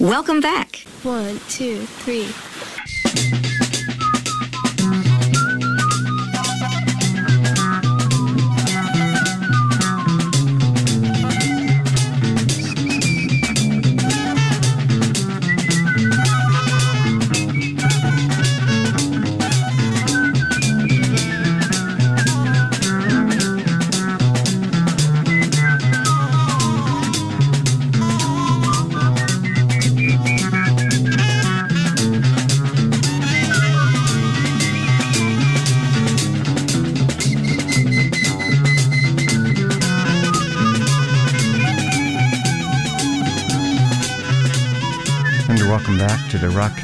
Welcome back. One, two, three.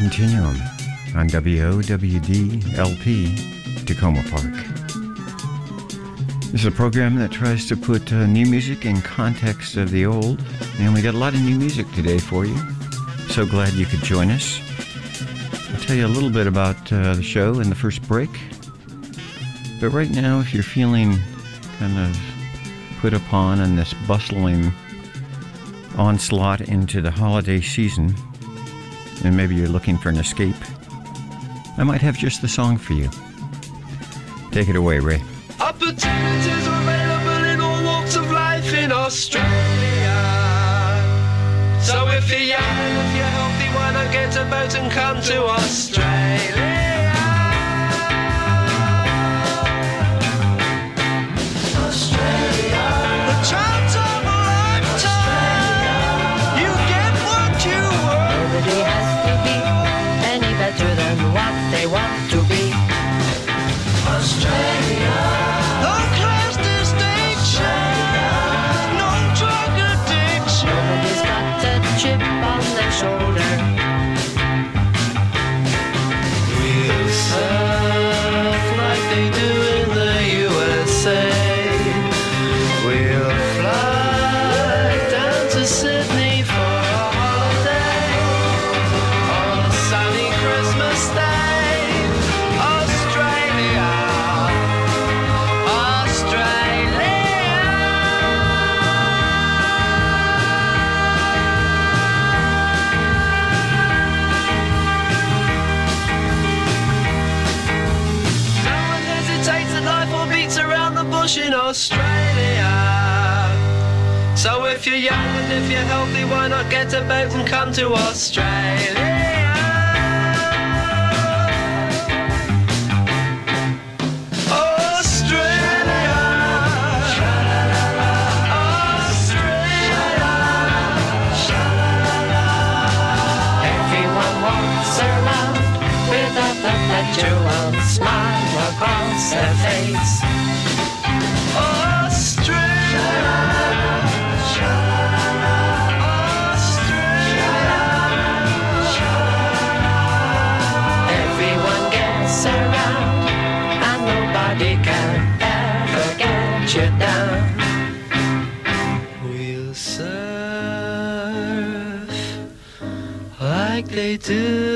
Continuum on WOWD LP, Takoma Park. This is a program that tries to put uh, new music in context of the old, and we got a lot of new music today for you. So glad you could join us. I'll tell you a little bit about uh, the show in the first break. But right now, if you're feeling kind of put upon in this bustling onslaught into the holiday season, and maybe you're looking for an escape, I might have just the song for you. Take it away, Ray. Opportunities available in all walks of life in Australia. So if you're young if you're healthy, why not get a boat and come to Australia? Why not get a boat and come to Australia? Perpetual smile across their do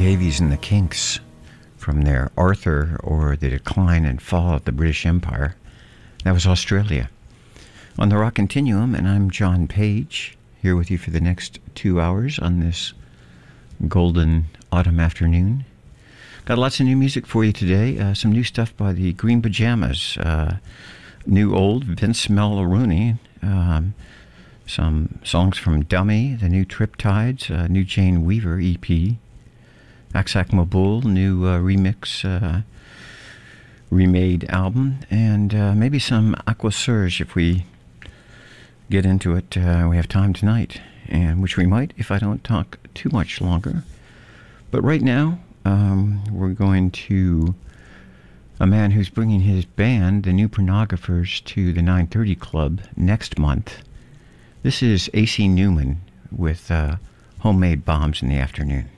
Davies and the Kinks from their Arthur or the Decline and Fall of the British Empire. That was Australia. On the Rock Continuum, and I'm John Page, here with you for the next two hours on this golden autumn afternoon. Got lots of new music for you today. Uh, some new stuff by the Green Pajamas, uh, new old Vince Melouney, um, some songs from Dummy, the new Triptides, uh, new Jane Weaver EP, Aksak Maboul, new uh, remix, uh, remade album, and uh, maybe some Aqua Surge if we get into it. Uh, we have time tonight, and which we might if I don't talk too much longer. But right now, um, we're going to a man who's bringing his band, the New Pornographers, to the 930 Club next month. This is AC Newman with uh, Homemade Bombs in the Afternoon.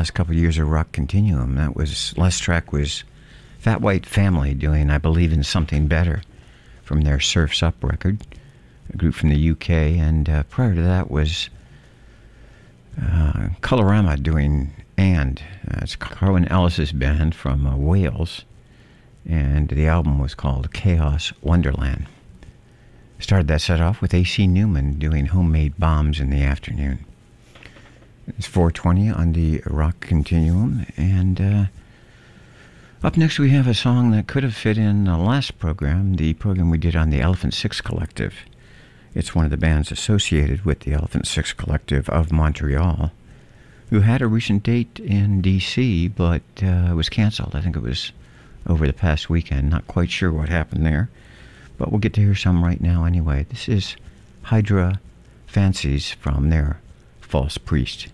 Last couple of years of Rock Continuum. That was last track was Fat White Family doing "I Believe in Something Better" from their Serfs Up record, a group from the UK, and uh, prior to that was uh, Colorama doing "And." Uh, it's Carwyn Ellis's band from uh, Wales, and the album was called Chaos Wonderland. Started that set off with AC Newman doing homemade bombs in the afternoon. It's 420 on the rock continuum, and uh, up next we have a song that could have fit in the last program, the program we did on the Elephant Six Collective. It's one of the bands associated with the Elephant Six Collective of Montreal, who had a recent date in D.C., but uh, was canceled. I think it was over the past weekend. Not quite sure what happened there but we'll get to hear some right now anyway. This is Hydra Fancies from their False Priest.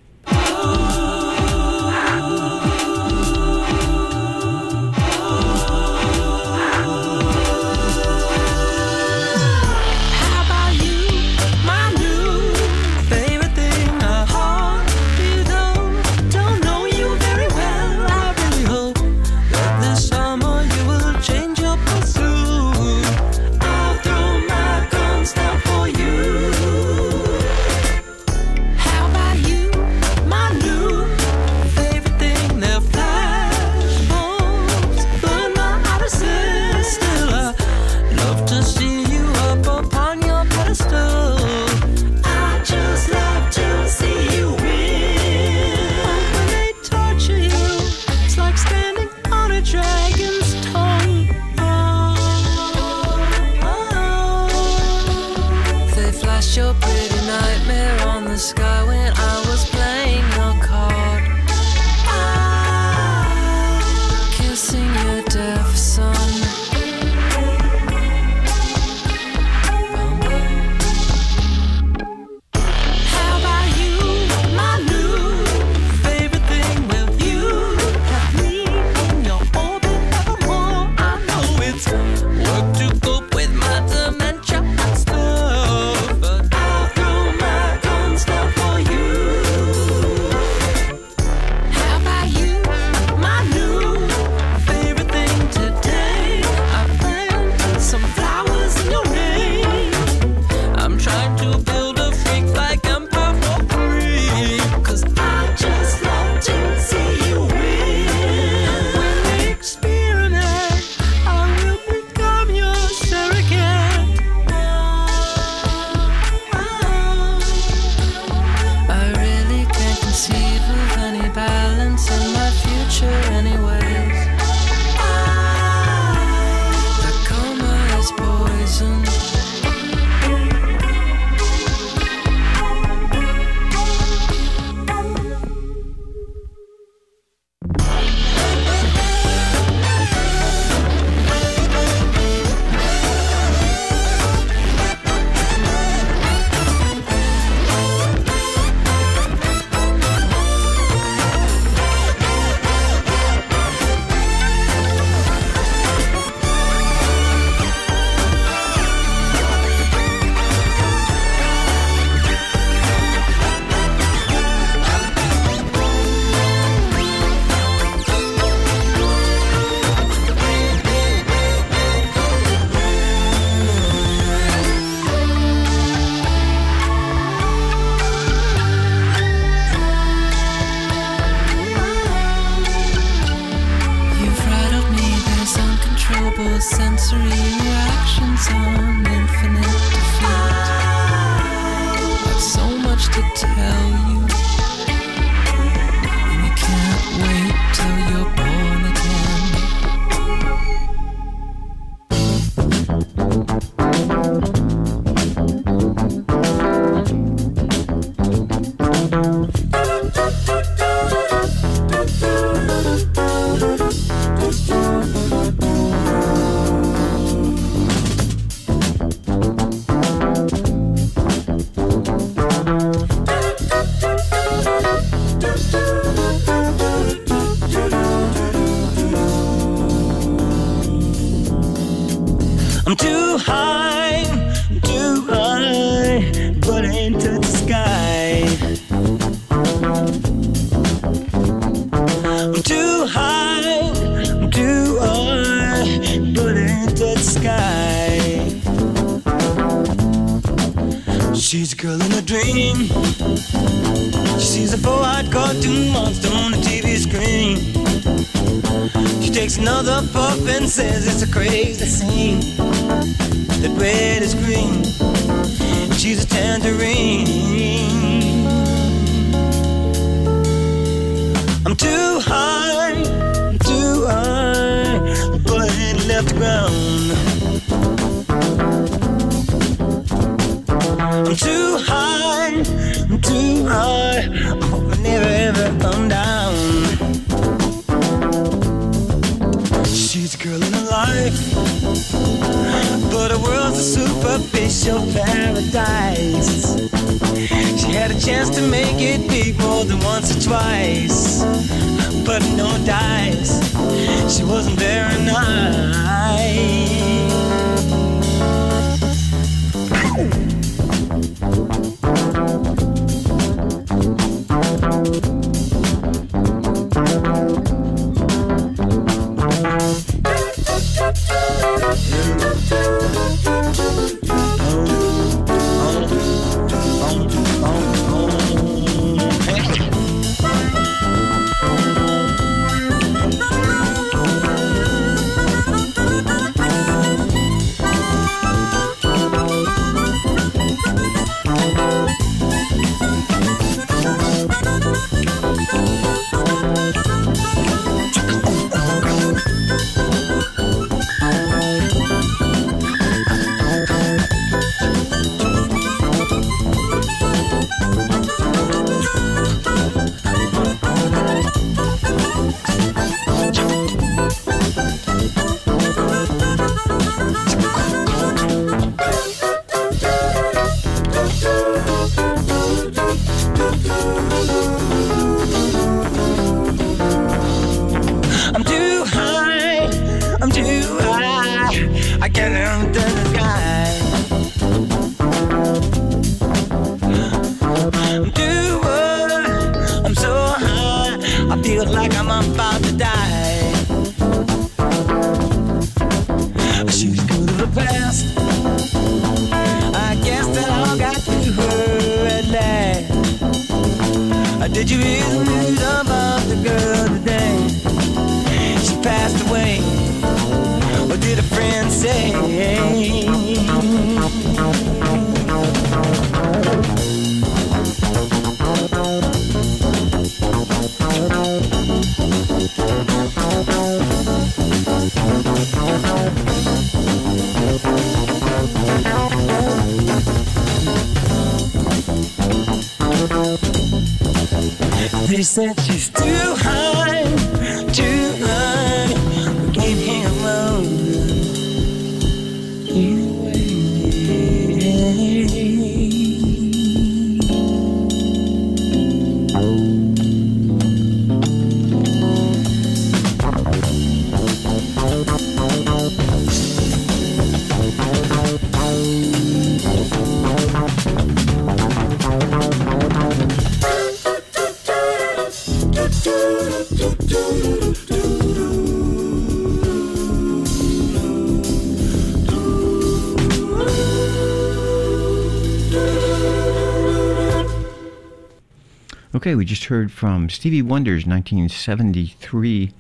Okay, we just heard from Stevie Wonder's 1973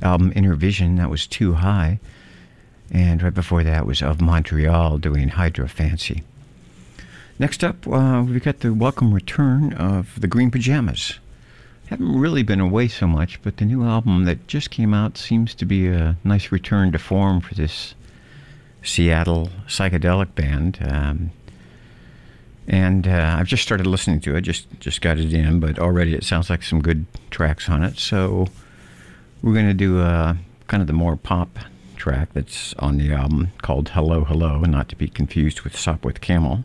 album Innervision. That was Too High. And right before that was Of Montreal doing Hydra Fancy. Next up, uh, we've got the welcome return of the Green Pajamas. Haven't really been away so much, but the new album that just came out seems to be a nice return to form for this Seattle psychedelic band. Um, and uh, I've just started listening to it. Just just got it in, but already it sounds like some good tracks on it. So we're going to do uh, kind of the more pop track that's on the album called "Hello Hello," and not to be confused with "Sopwith Camel."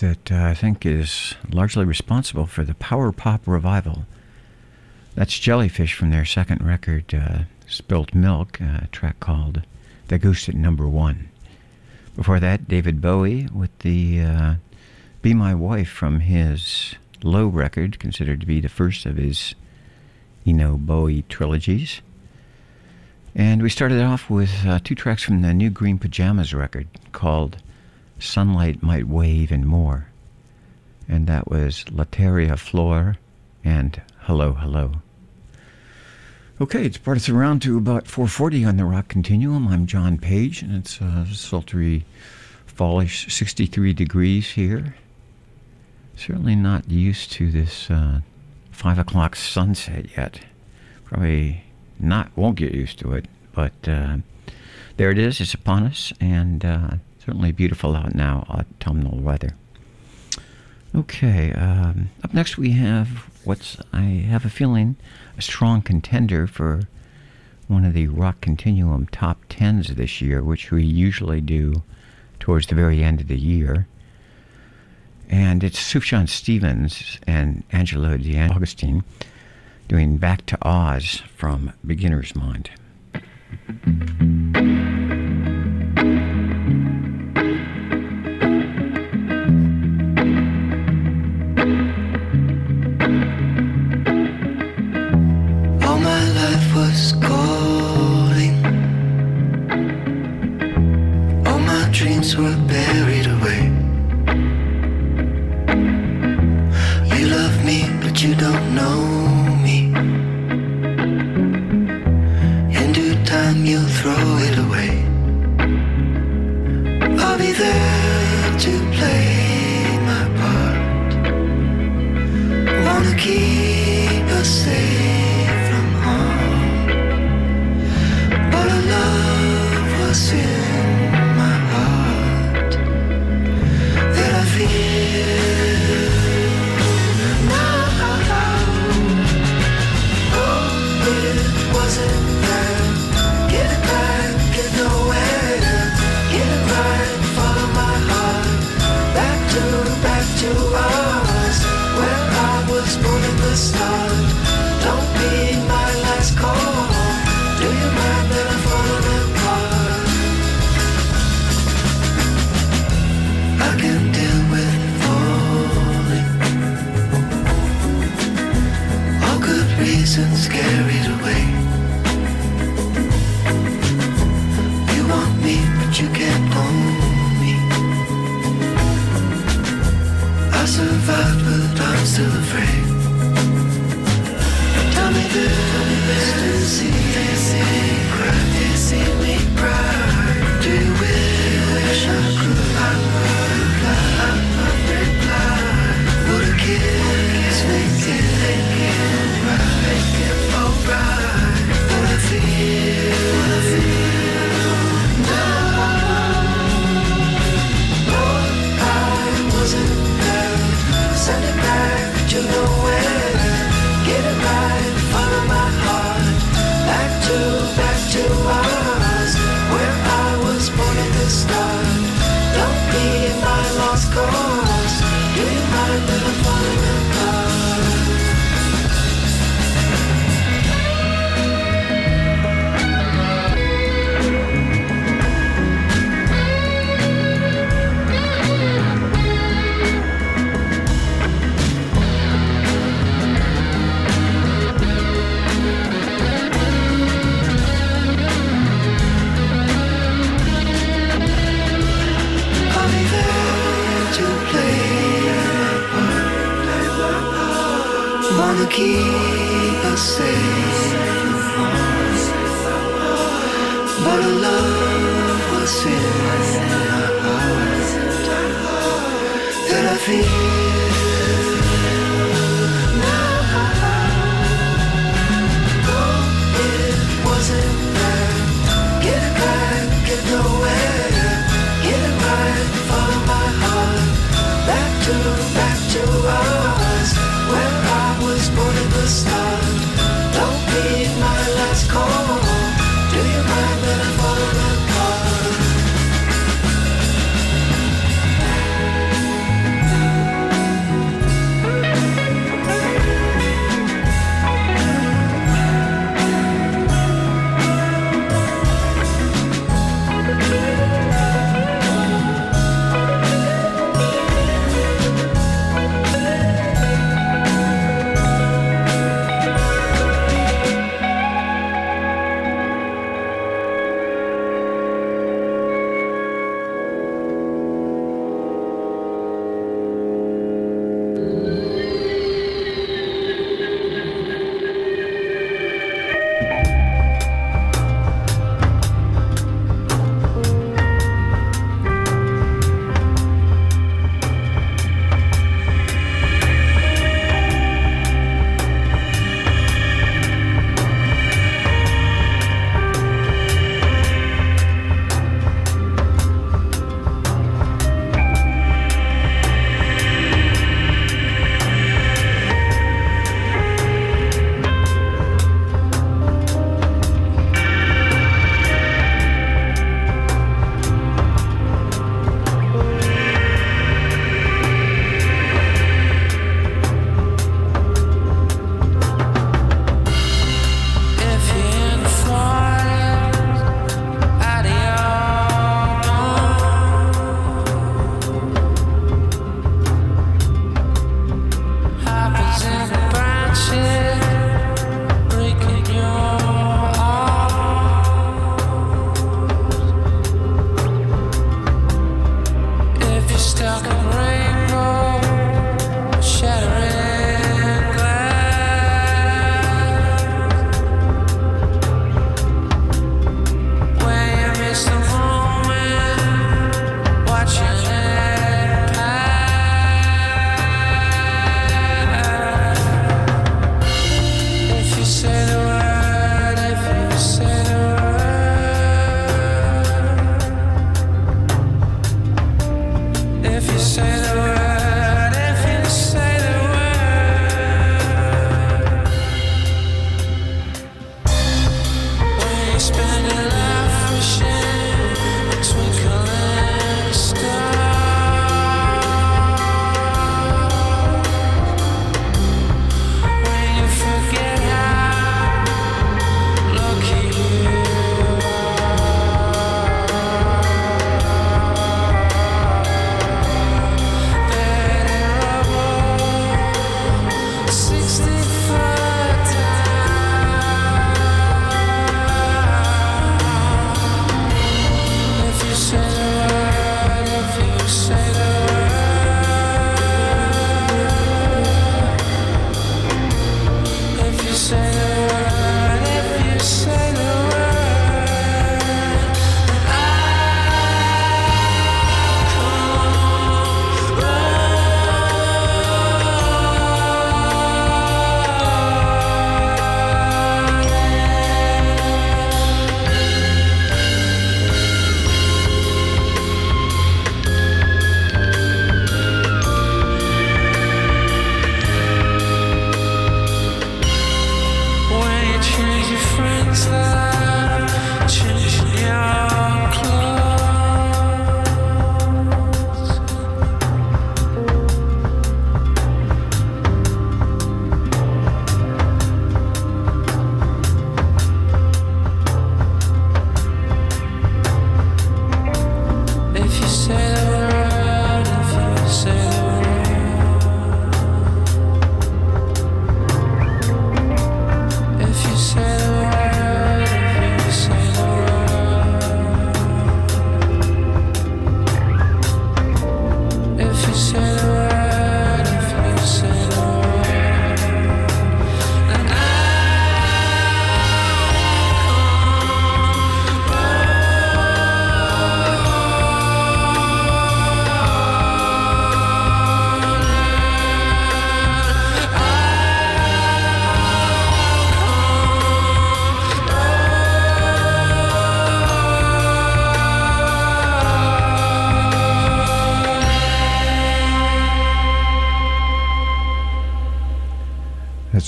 That uh, I think is largely responsible for the power pop revival. That's Jellyfish from their second record, uh, Spilt Milk, a track called The Ghost at Number One. Before that, David Bowie with the uh, Be My Wife from his Low record, considered to be the first of his Eno Bowie trilogies. And we started off with uh, two tracks from the new Green Pajamas record called Sunlight Might Wave and More. And that was Lateria Flor and Hello Hello. Okay, it's brought us around to about 440 on the Rock Continuum. I'm John Page, and it's uh, sultry, fallish 63 degrees here. Certainly not used to this uh, 5 o'clock sunset yet. Probably not, won't get used to it, but uh, there it is. It's upon us, and uh, certainly beautiful out now, autumnal weather. Okay, um, up next we have what's, I have a feeling, a strong contender for one of the Rock Continuum top tens this year, which we usually do towards the very end of the year. And it's Sufjan Stevens and Angelo De Augustine doing Back to Oz from Beginner's Mind. Were buried away. You love me, but you don't know me. In due time, you'll throw it away. I'll be there to play my part. Wanna keep us safe from harm, but our love was in.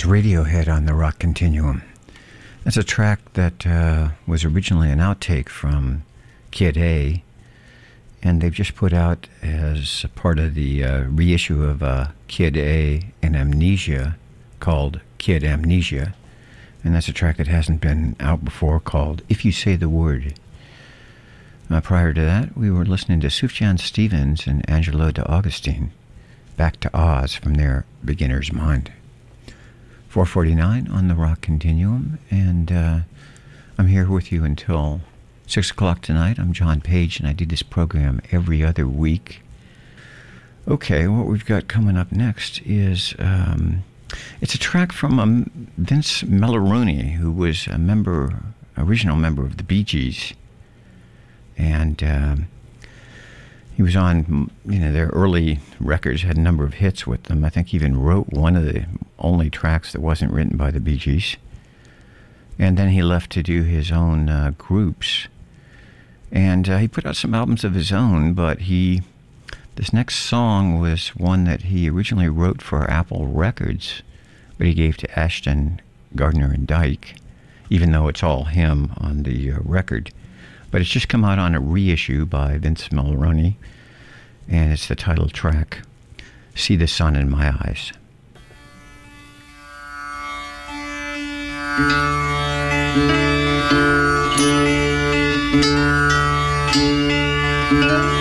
Radiohead on the Rock Continuum. That's a track that uh, was originally an outtake from Kid A, and they've just put out as part of the uh, reissue of uh, Kid A and Amnesia called Kid Amnesia, and that's a track that hasn't been out before called If You Say the Word. Uh, prior to that, we were listening to Sufjan Stevens and Angelo de Augustine, Back to Oz from their Beginner's Mind. 449 on the Rock Continuum, and uh, I'm here with you until 6 o'clock tonight. I'm John Page, and I do this program every other week. Okay, what we've got coming up next is um, it's a track from um, Vince Melouney, who was a member, original member of the Bee Gees, and um, he was on, you know, their early records had a number of hits with them. I think he even wrote one of the only tracks that wasn't written by the Bee Gees. And then he left to do his own uh, groups. And uh, he put out some albums of his own, but he, this next song was one that he originally wrote for Apple Records, but he gave to Ashton, Gardner, and Dyke, even though it's all him on the uh, record. But it's just come out on a reissue by Vince Melouney, and it's the title track, See the Sun in My Eyes. thank you.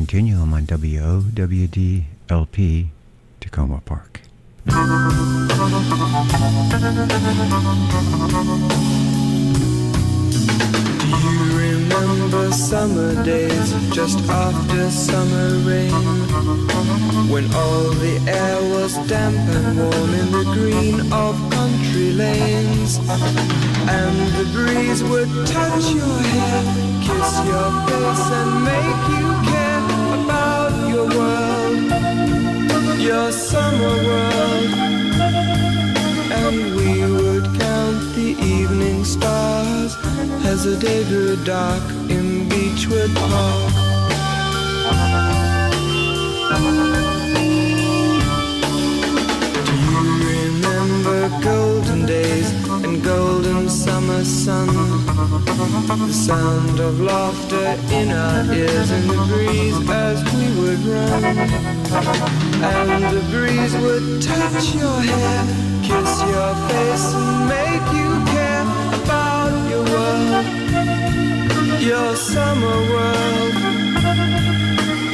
Continuum on WOWD LP Takoma Park. Do you remember summer days just after summer rain? When all the air was damp and warm in the green of country lanes. And the breeze would touch your hair, kiss your face, and make you care your world, your summer world. And we would count the evening stars as the day grew dark in Beechwood Park. Do you remember golden days and golden summer sun? The sound of laughter in our ears and the breeze as we would run. And the breeze would touch your hair, kiss your face, and make you care about your world, your summer world.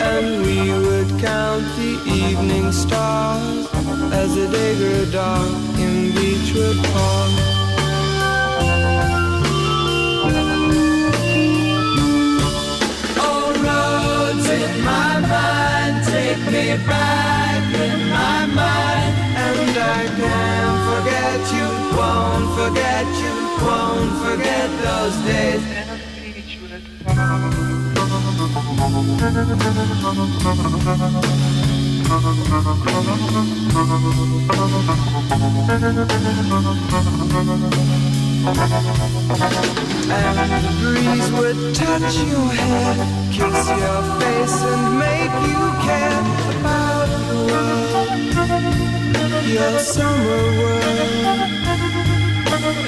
And we would count the evening stars as the day grew dark in Beechwood Park. Take me back in my mind. And I can't forget you, won't forget you, won't forget those days. And the breeze would touch your hair, kiss your face, and make you care about the world, your summer world.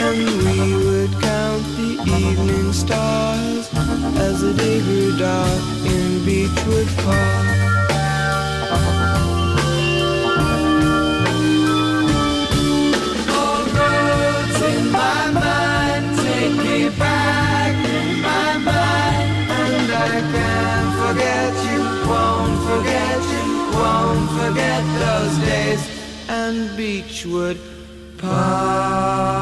And we would count the evening stars as the day grew dark in Beechwood Park. Can't forget you, won't forget you, won't forget those days and Beechwood Park.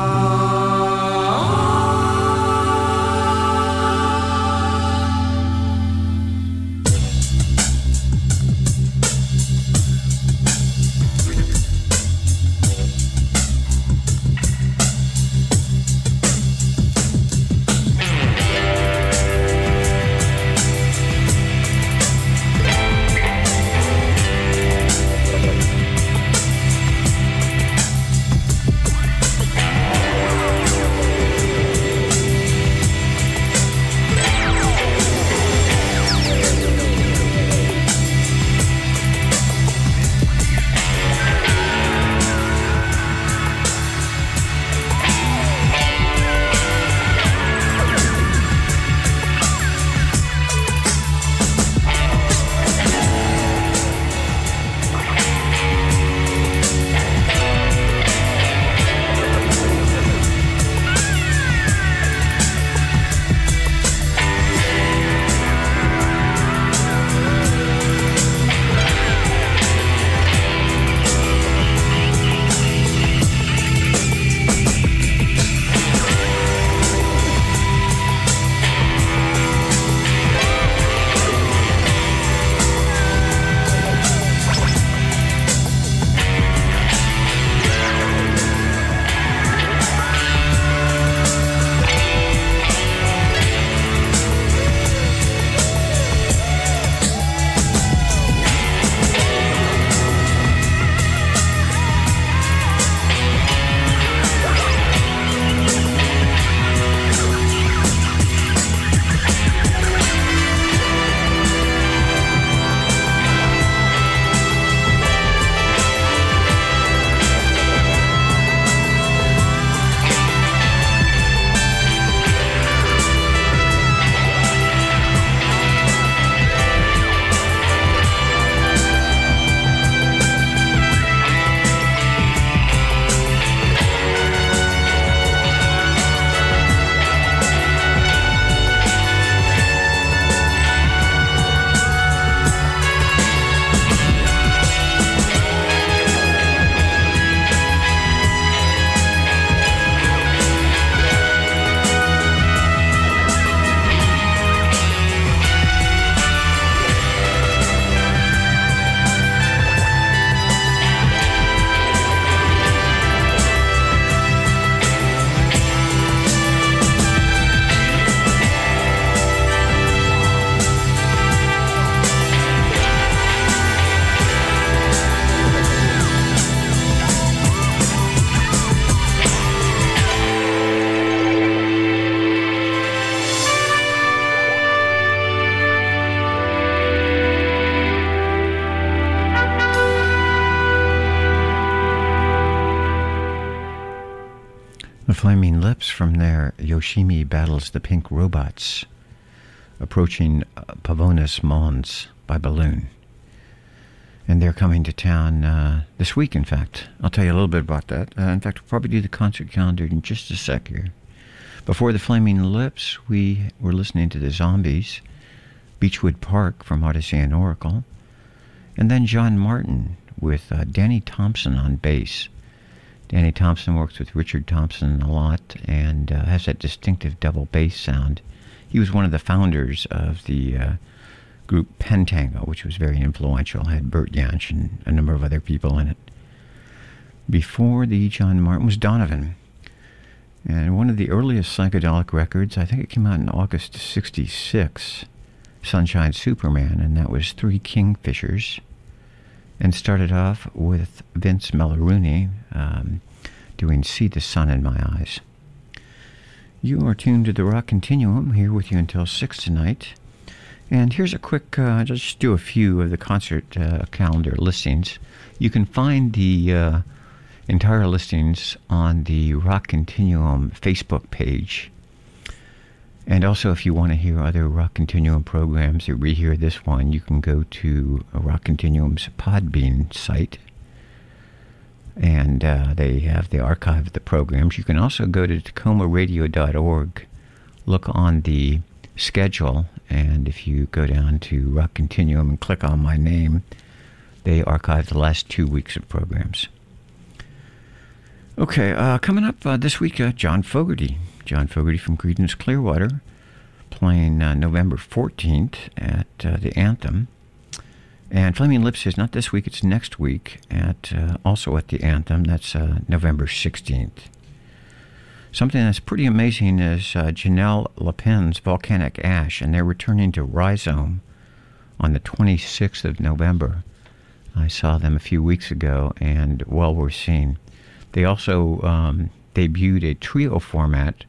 Yoshimi Battles the Pink Robots, approaching uh, Pavonis Mons by balloon. And they're coming to town uh, this week, in fact. I'll tell you a little bit about that. Uh, in fact, we'll probably do the concert calendar in just a sec here. Before the Flaming Lips, we were listening to the Zombies, Beechwood Park from Odyssey and Oracle, and then John Martyn with uh, Danny Thompson on bass. Danny Thompson works with Richard Thompson a lot and uh, has that distinctive double bass sound. He was one of the founders of the uh, group Pentangle, which was very influential, had Bert Jansch and a number of other people in it. Before the John Martyn was Donovan. And one of the earliest psychedelic records, I think it came out in August 66, Sunshine Superman, and that was Three Kingfishers and started off with Vince Melaruni um, doing See the Sun in My Eyes. You are tuned to the Rock Continuum, here with you until 6 tonight. And here's a quick, uh, just do a few of the concert uh, calendar listings. You can find the uh, entire listings on the Rock Continuum Facebook page. And also, if you want to hear other Rock Continuum programs or rehear this one, you can go to Rock Continuum's Podbean site. And uh, they have the archive of the programs. You can also go to takomaradio.org, look on the schedule, and if you go down to Rock Continuum and click on my name, they archive the last two weeks of programs. Okay, uh, coming up uh, this week, uh, John Fogerty. John Fogerty from Creedence Clearwater, playing uh, November 14th at uh, the Anthem. And Flaming Lips is not this week, it's next week, at uh, also at the Anthem. That's uh, November 16th. Something that's pretty amazing is uh, Janelle LePen's Volcanic Ash, and they're returning to Rhizome on the 26th of November. I saw them a few weeks ago, and well worth seeing. They also um, debuted a trio format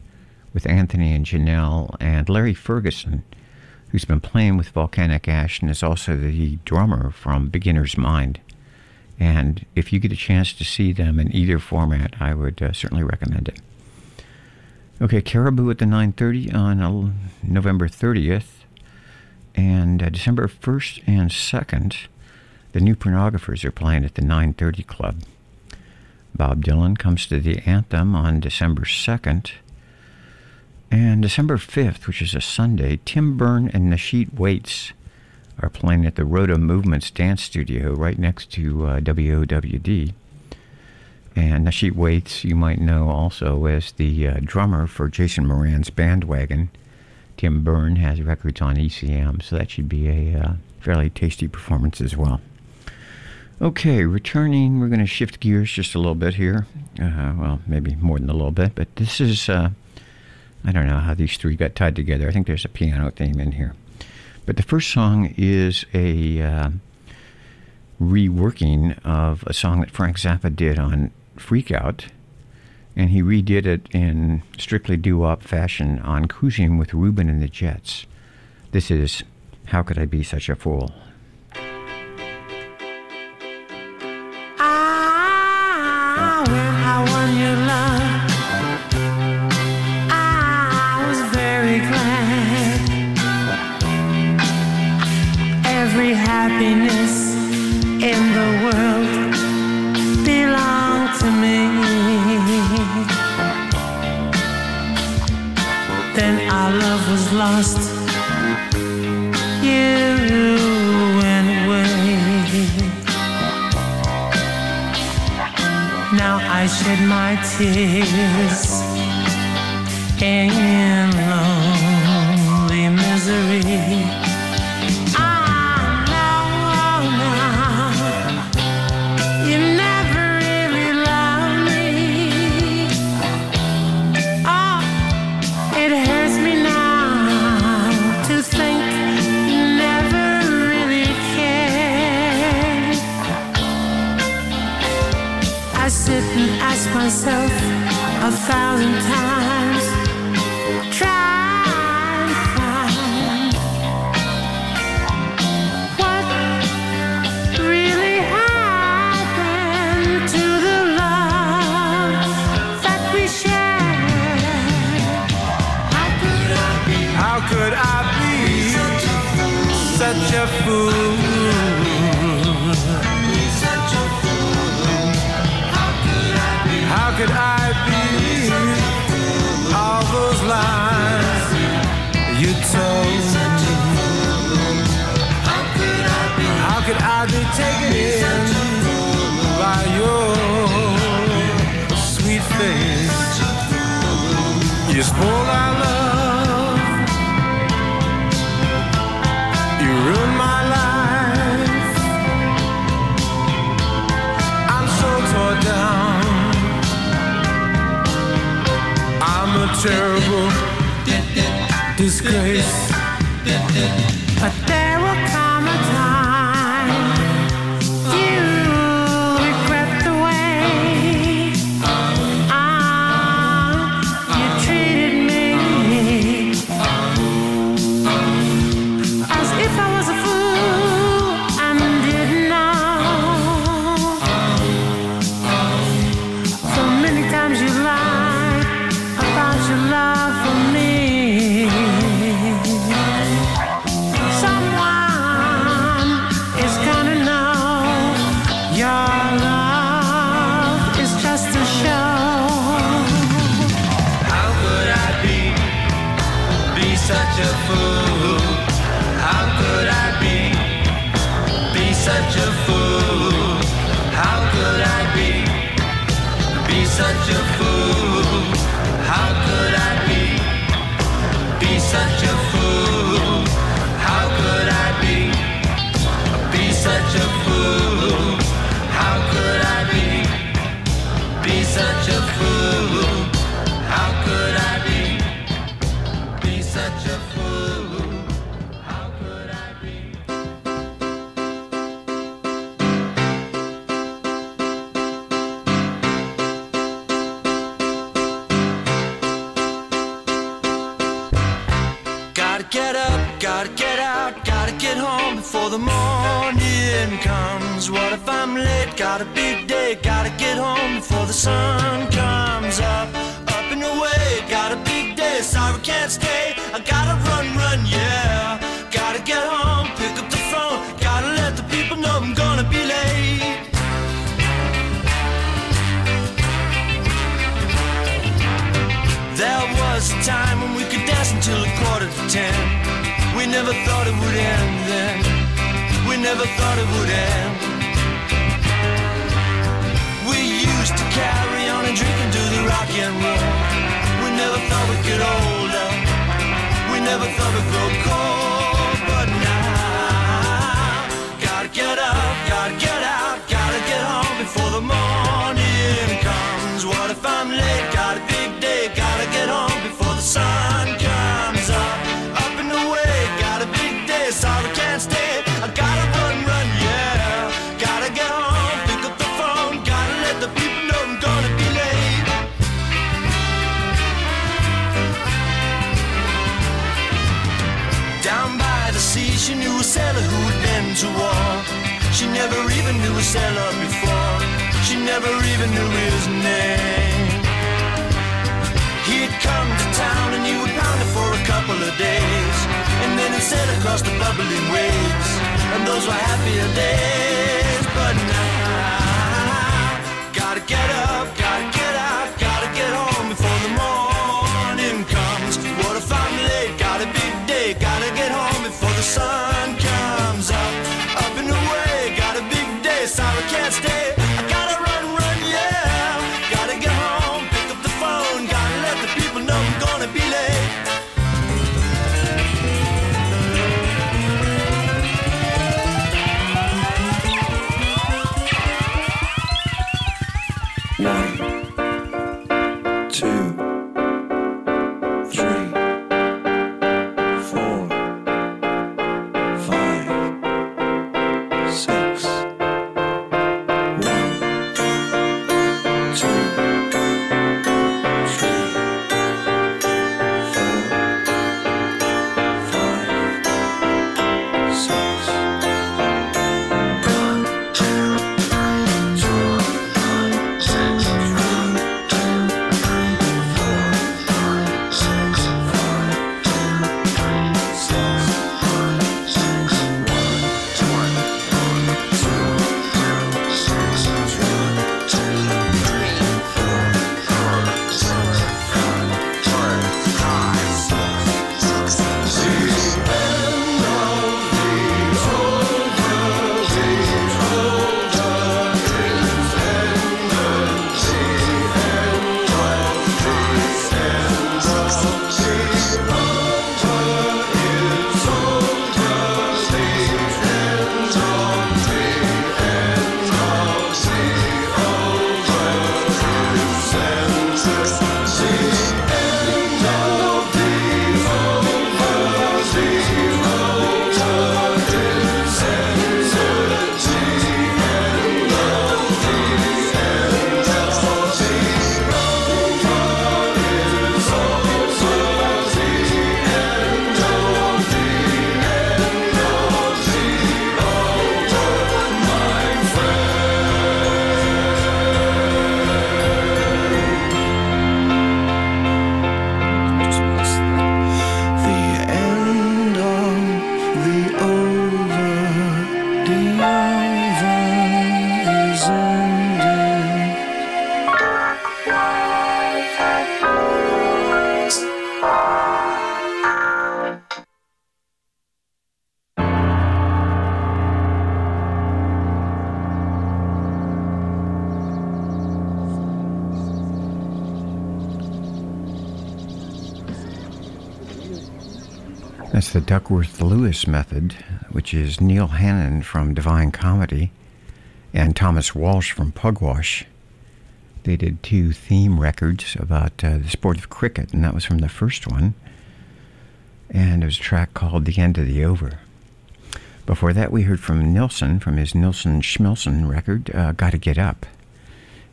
with Anthony and Janelle and Larry Ferguson, who's been playing with Volcanic Ash and is also the drummer from Beginner's Mind. And if you get a chance to see them in either format, I would uh, certainly recommend it. Okay, Caribou at the 9:30 on uh, November 30th, and uh, December 1st and 2nd, the New Pornographers are playing at the 9:30 Club. Bob Dylan comes to the Anthem on December 2nd. And December 5th, which is a Sunday, Tim Berne and Nasheet Waits are playing at the Rhoda Movements Dance Studio right next to uh, WOWD. And Nasheet Waits, you might know also as the uh, drummer for Jason Moran's Bandwagon. Tim Berne has records on ECM, so that should be a uh, fairly tasty performance as well. Okay, returning, we're going to shift gears just a little bit here. Uh, well, maybe more than a little bit, but this is, uh, I don't know how these three got tied together. I think there's a piano theme in here. But the first song is a uh, reworking of a song that Frank Zappa did on Freak Out, and he redid it in strictly doo wop fashion on Cruising with Reuben and the Jets. This is How Could I Be Such a Fool? Ah, I won your happiness in the world belonged to me. Then our love was lost. You went away. Now I shed my tears in myself a thousand times, taken in by your sweet face. You spoiled our love. You ruined my life. I'm so torn down. I'm a terrible disgrace. Duckworth Lewis method, which is Neil Hannon from Divine Comedy and Thomas Walsh from Pugwash. They did two theme records about uh, the sport of cricket, and that was from the first one. And it was a track called The End of the Over. Before that, we heard from Nilsson from his Nilsson Schmilsson record, uh, Gotta Get Up.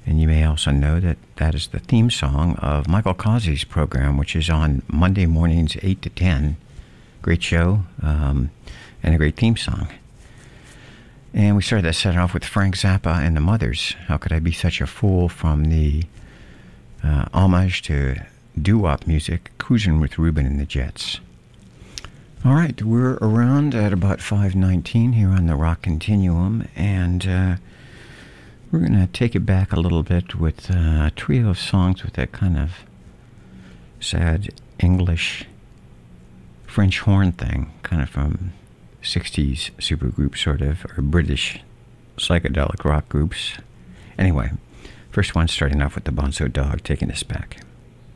And you may also know that that is the theme song of Michael Causey's program, which is on Monday mornings, 8 to 10. Great show um, and a great theme song. And we started that set off with Frank Zappa and the Mothers. How could I be such a fool from the uh, homage to doo wop music, Cruising with Reuben and the Jets. All right, we're around at about 519 here on the Rock Continuum, and uh, we're going to take it back a little bit with uh, a trio of songs with that kind of sad English French horn thing, kind of from 60s supergroup, sort of, or British psychedelic rock groups. Anyway, first one starting off with the Bonzo Dog, taking us back.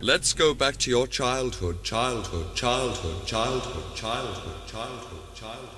Let's go back to your childhood, childhood, childhood, childhood, childhood, childhood, childhood. The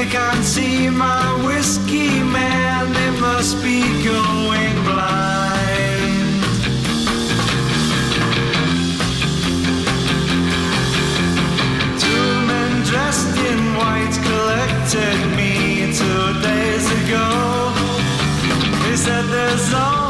they can't see my whiskey man, they must be going blind. Two men dressed in white collected me two days ago. They said there's only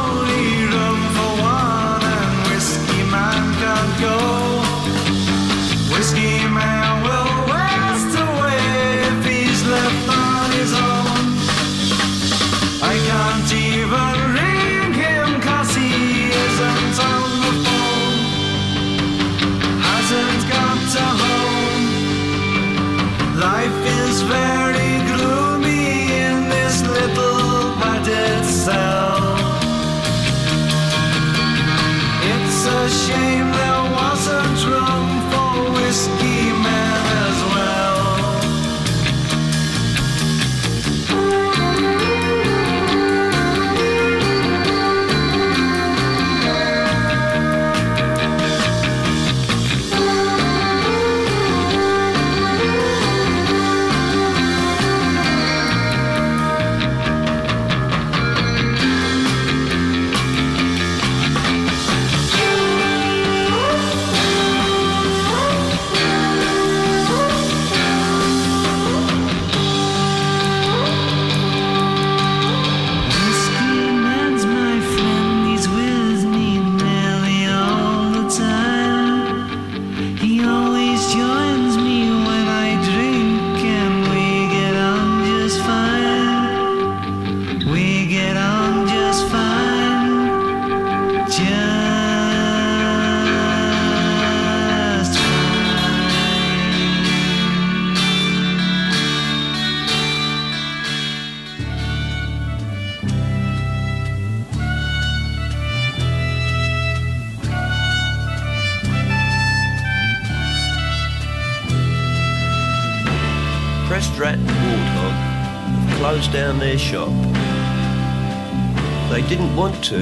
didn't want to.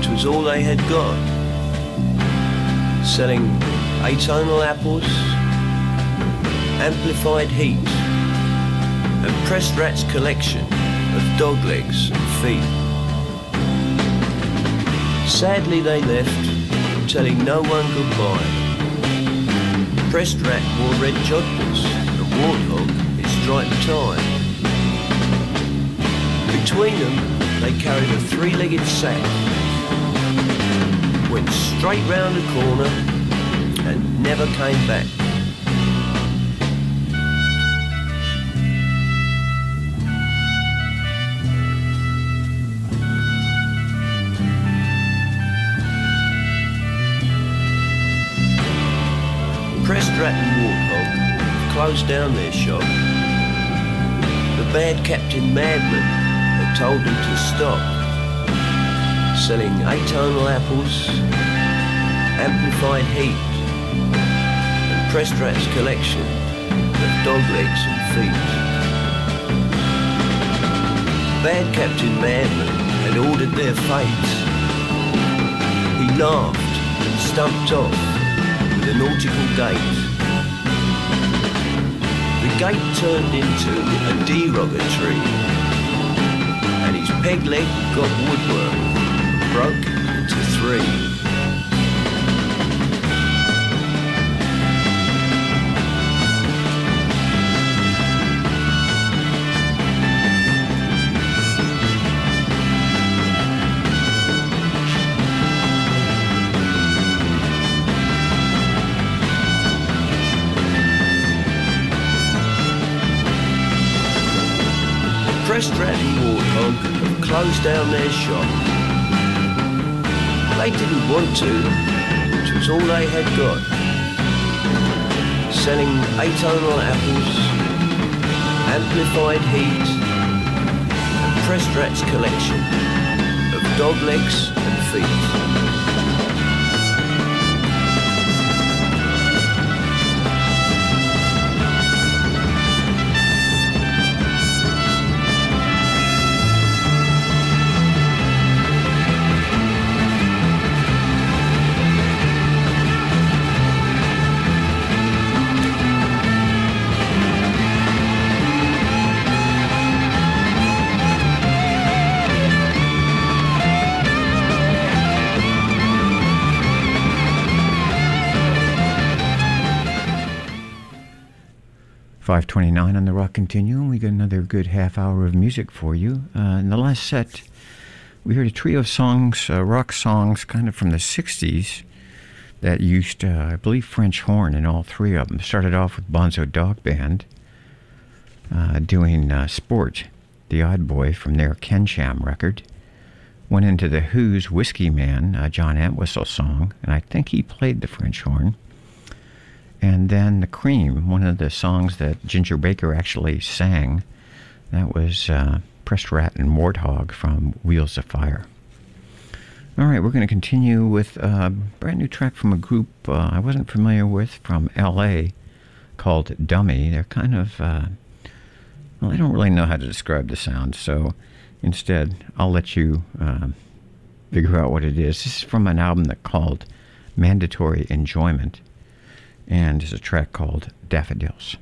It was all they had got. Selling atonal apples, amplified heat, and Pressed Rat's collection of dog legs and feet. Sadly, they left, telling no one goodbye. Pressed Rat wore red jodhpurs, and Warthog his striped tie. Between them, they carried a three-legged sack, went straight round a corner, and never came back. Pressed Rat and Warthog closed down their shop. The bad Captain Madman told them to stop selling atonal apples, amplified heat, and Pressed Rat's collection of dog legs and feet. Bad Captain Madman had ordered their fate. He laughed and stumped off with a nautical gait. The gate turned into a derogatory, peg leg got woodwork, broke into three. Closed down their shop. They didn't want to, which was all they had got. Selling atonal apples, amplified heat, and Pressed Rat's collection of dog legs and feet. 529 on the Rock Continuum. We got another good half hour of music for you. Uh, in the last set, we heard a trio of songs, uh, rock songs, kind of from the 60s that used, uh, I believe, French horn in all three of them. Started off with Bonzo Dog Band uh, doing uh, Sport, the Odd Boy from their Keynsham record. Went into the Who's Whiskey Man, a John Entwistle song, and I think he played the French horn. And then The Cream, one of the songs that Ginger Baker actually sang, that was uh, Pressed Rat and Warthog from Wheels of Fire. All right, we're going to continue with a brand new track from a group uh, I wasn't familiar with from LA called Dummy. They're kind of, uh, well, I don't really know how to describe the sound, so instead I'll let you uh, figure out what it is. This is from an album that called Mandatory Enjoyment, and is a track called Daffodils.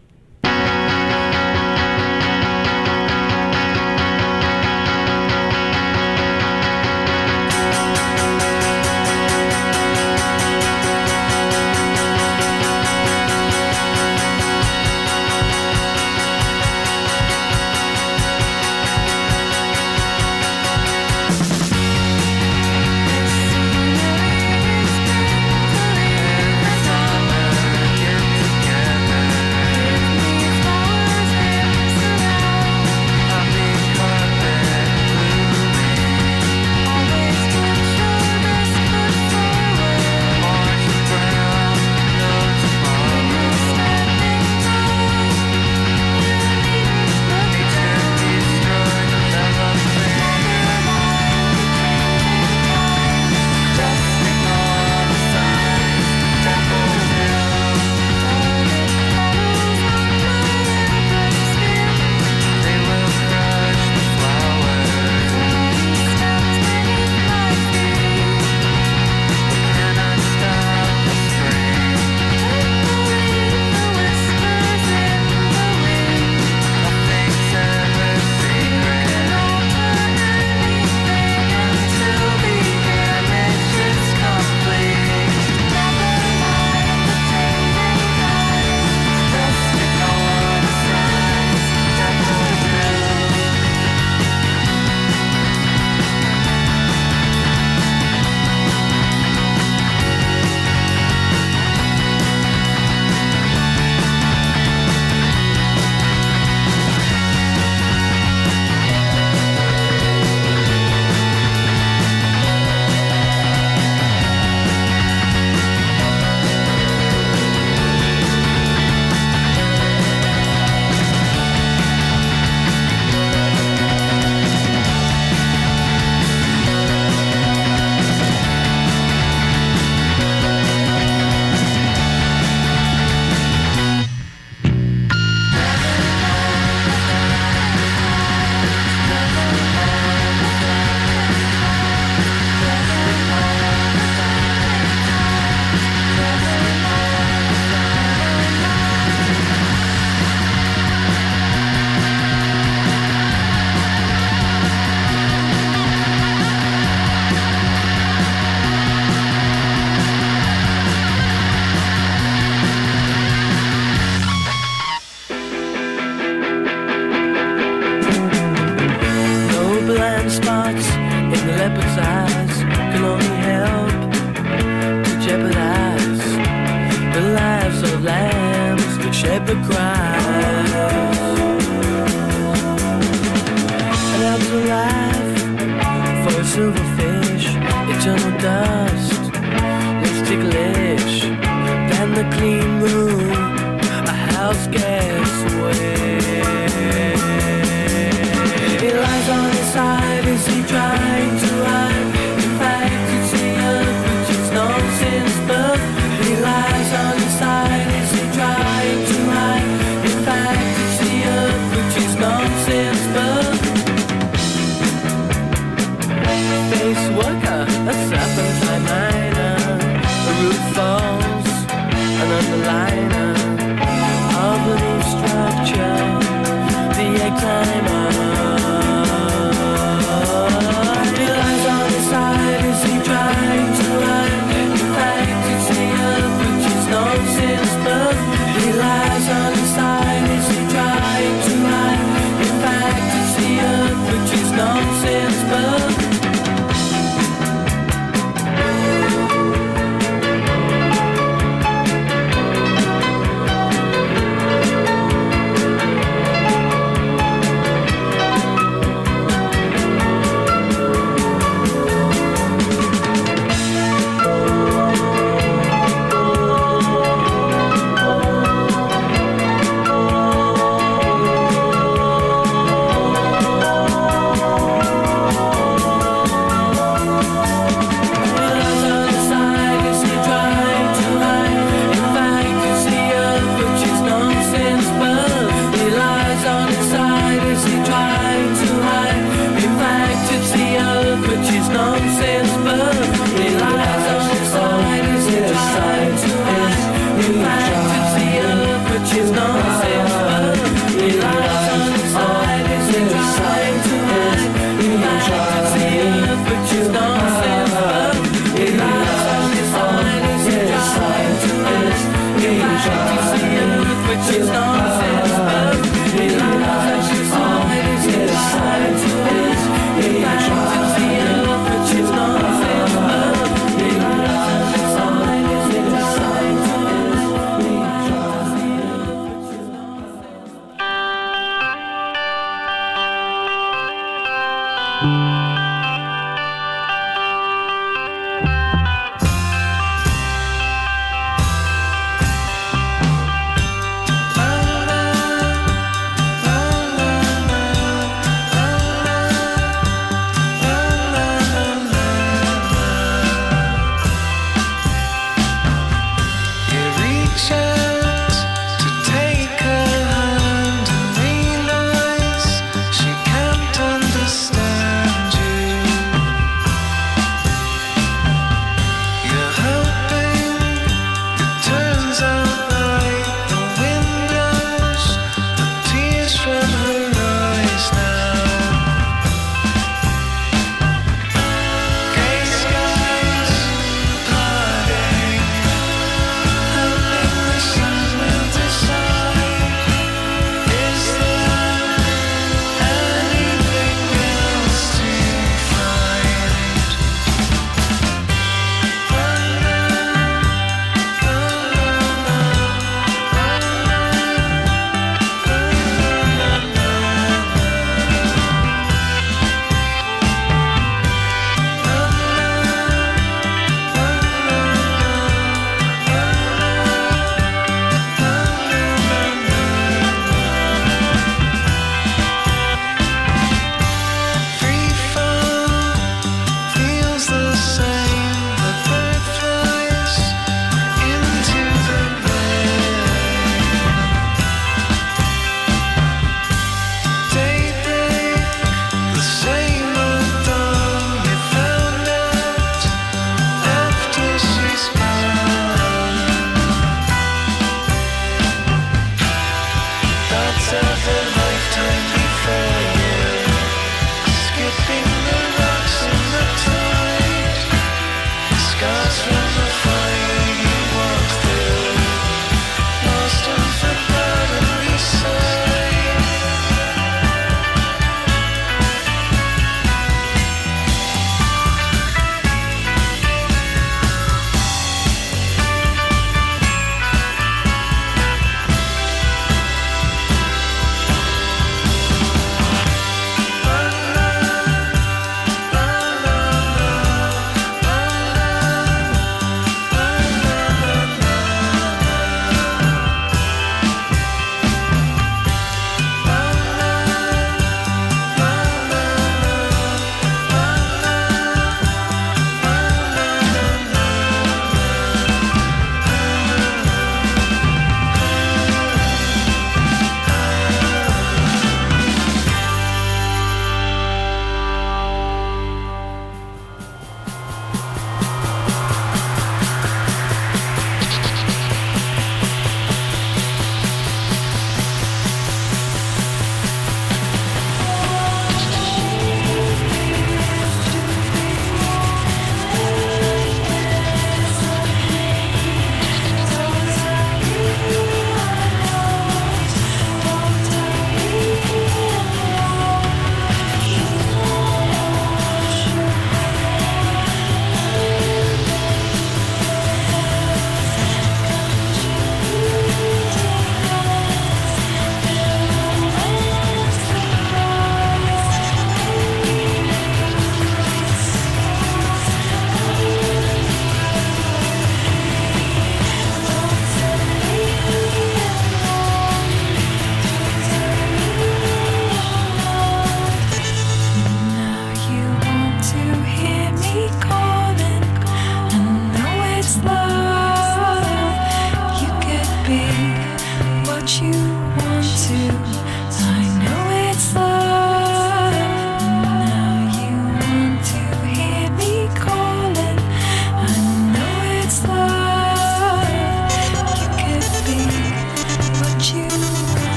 time.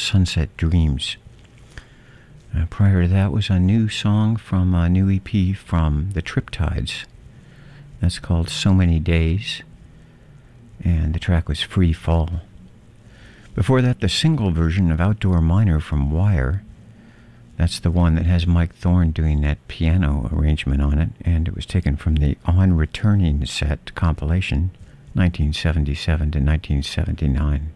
Sunset Dreams. Uh, prior to that was a new song from a new EP from the Triptides. That's called So Many Days, and the track was Free Fall. Before that, the single version of Outdoor Miner from Wire. That's the one that has Mike Thorne doing that piano arrangement on it, and it was taken from the On Returning set compilation, 1977 to 1979.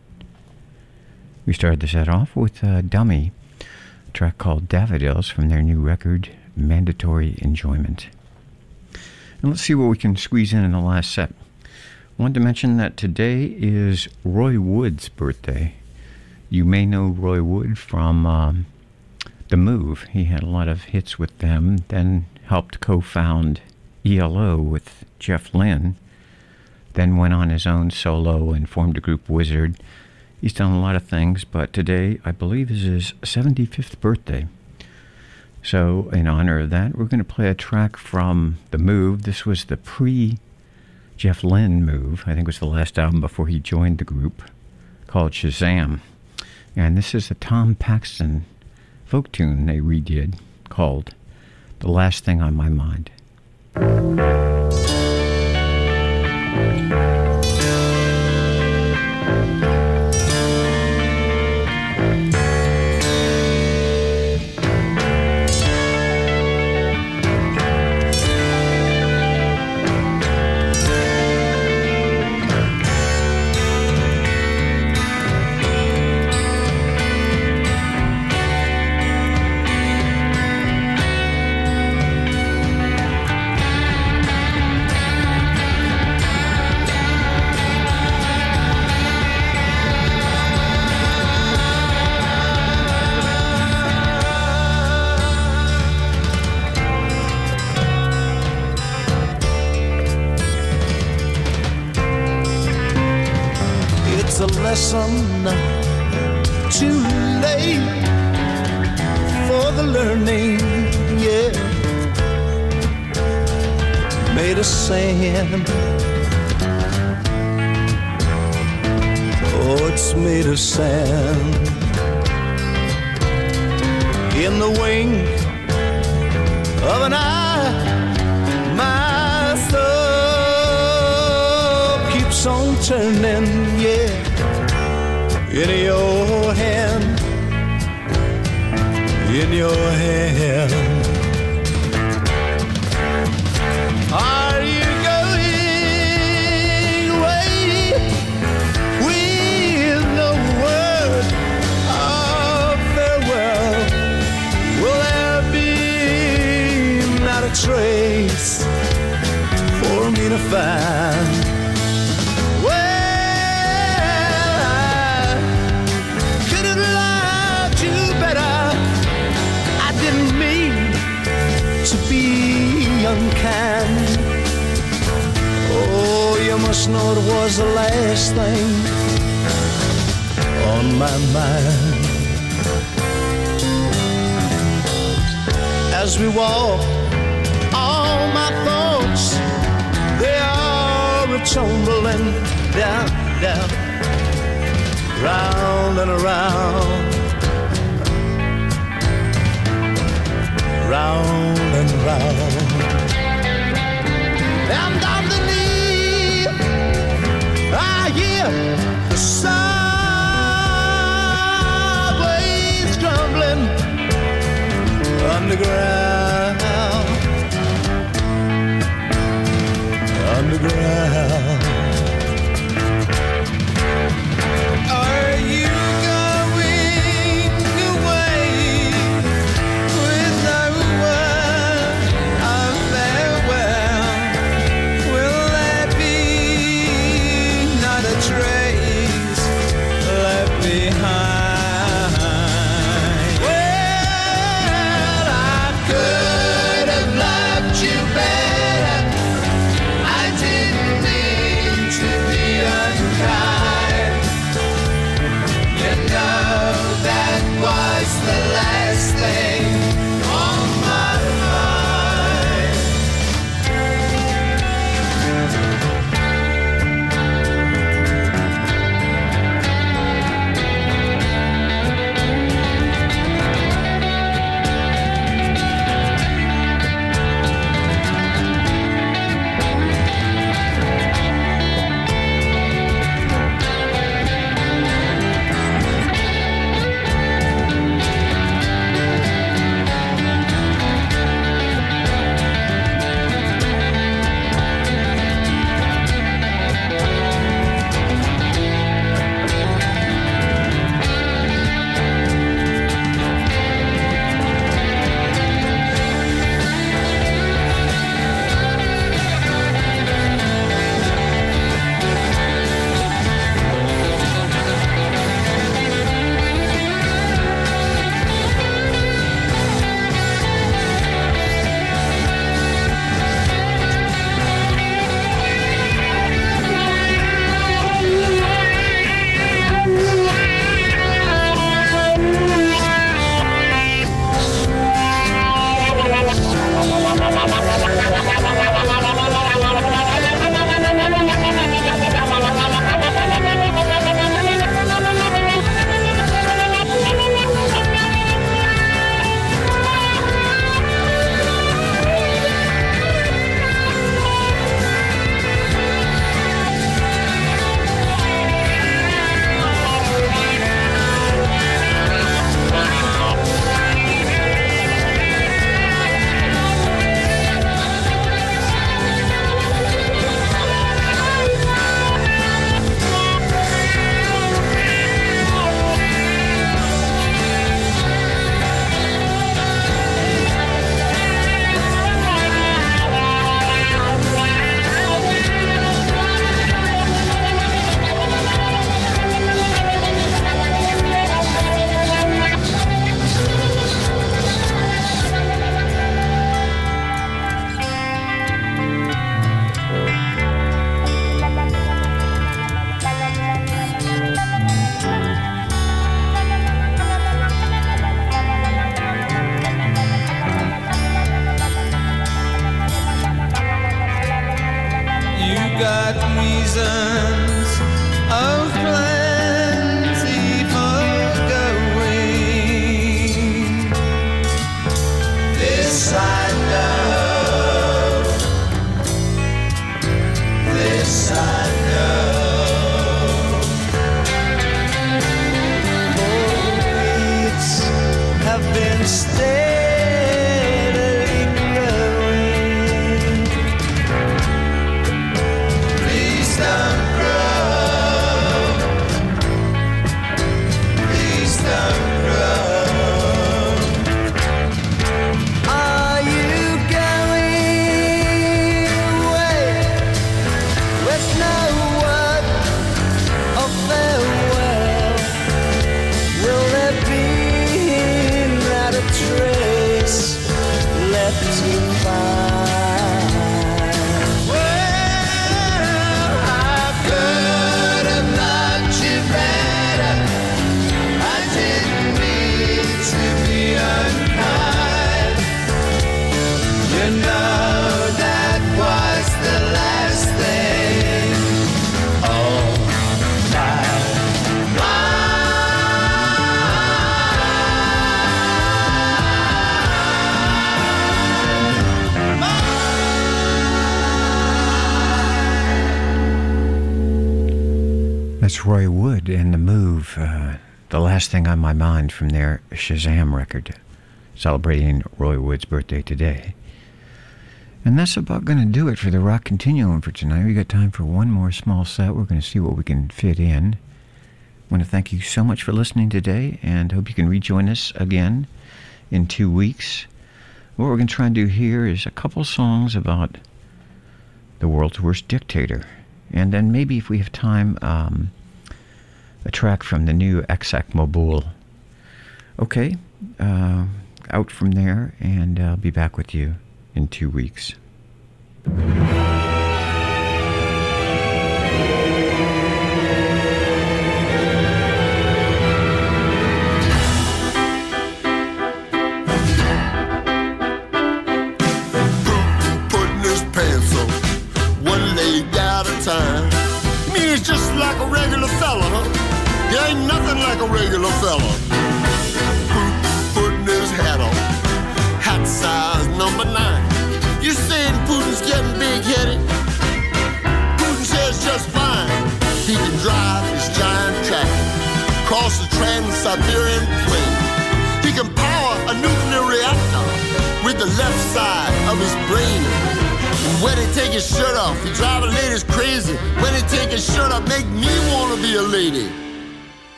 We started the set off with a Dummy, a track called Daffodils from their new record, Mandatory Enjoyment. And let's see what we can squeeze in in the last set. Wanted to mention that today is Roy Wood's birthday. You may know Roy Wood from um, The Move. He had a lot of hits with them, then helped co found ELO with Jeff Lynne, then went on his own solo and formed a group Wizzard. He's done a lot of things, but today, I believe, is his 75th birthday. So, in honor of that, we're going to play a track from The Move. This was the pre Jeff Lynne move. I think it was the last album before he joined the group called Shazam. And this is a Tom Paxton folk tune they redid called The Last Thing on My Mind. On my mind from their Shazam record, celebrating Roy Wood's birthday today. And that's about going to do it for the Rock Continuum for tonight. We got time for one more small set. We're going to see what we can fit in. I want to thank you so much for listening today and hope you can rejoin us again in two weeks. What we're going to try and do here is a couple songs about the world's worst dictator. And then maybe if we have time, um, a track from the new Aksak Maboul. Okay, uh, out from there, and I'll be back with you in two weeks.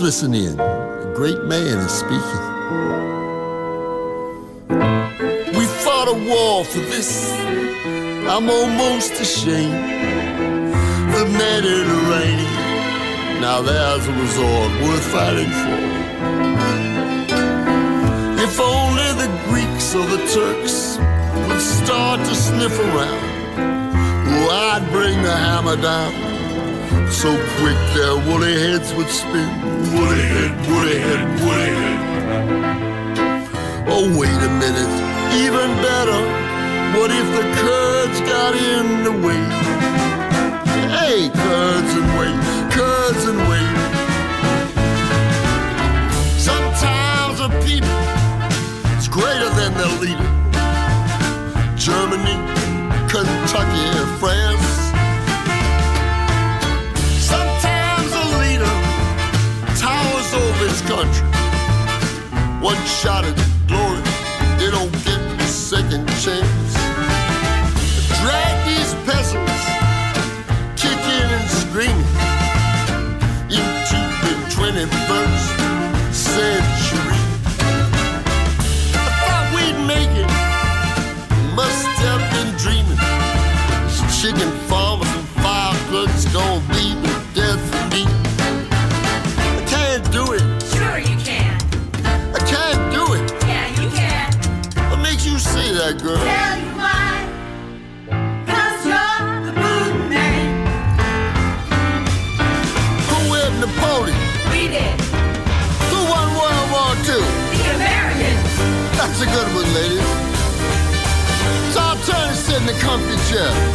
Listen in. A great man is speaking. We fought a war for this. I'm almost ashamed. The Mediterranean. Now there's a resort worth fighting for. If only the Greeks or the Turks would start to sniff around, I'd bring the hammer down. So quick their woolly heads would spin. Woolly head, woolly head, woolly head. Oh, wait a minute. Even better. What if the Kurds got in the way? Yeah.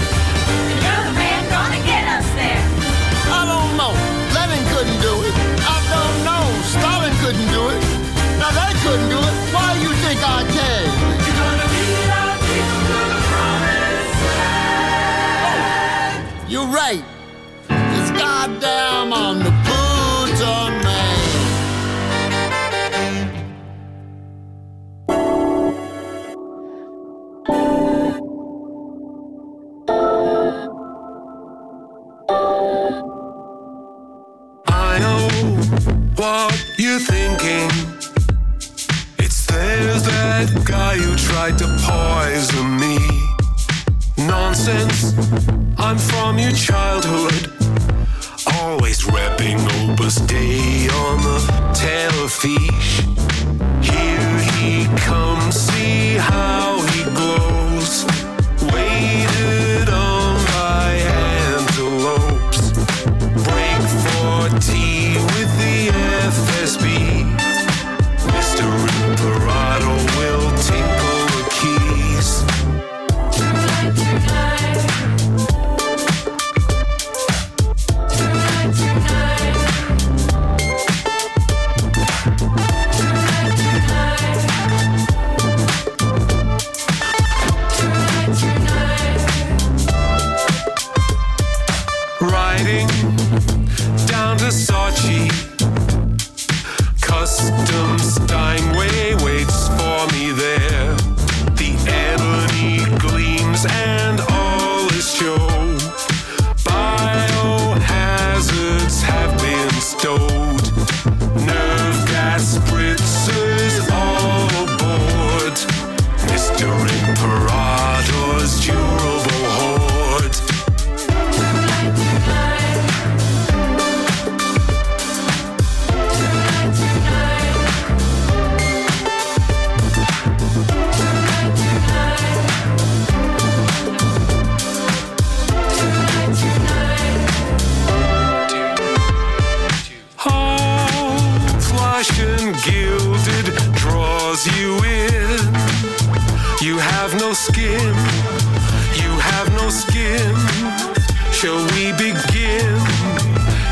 shall we begin?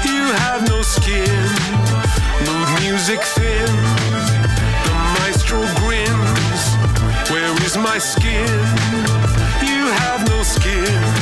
You have no skin. Mood music thins. The maestro grins. Where is my skin? You have no skin.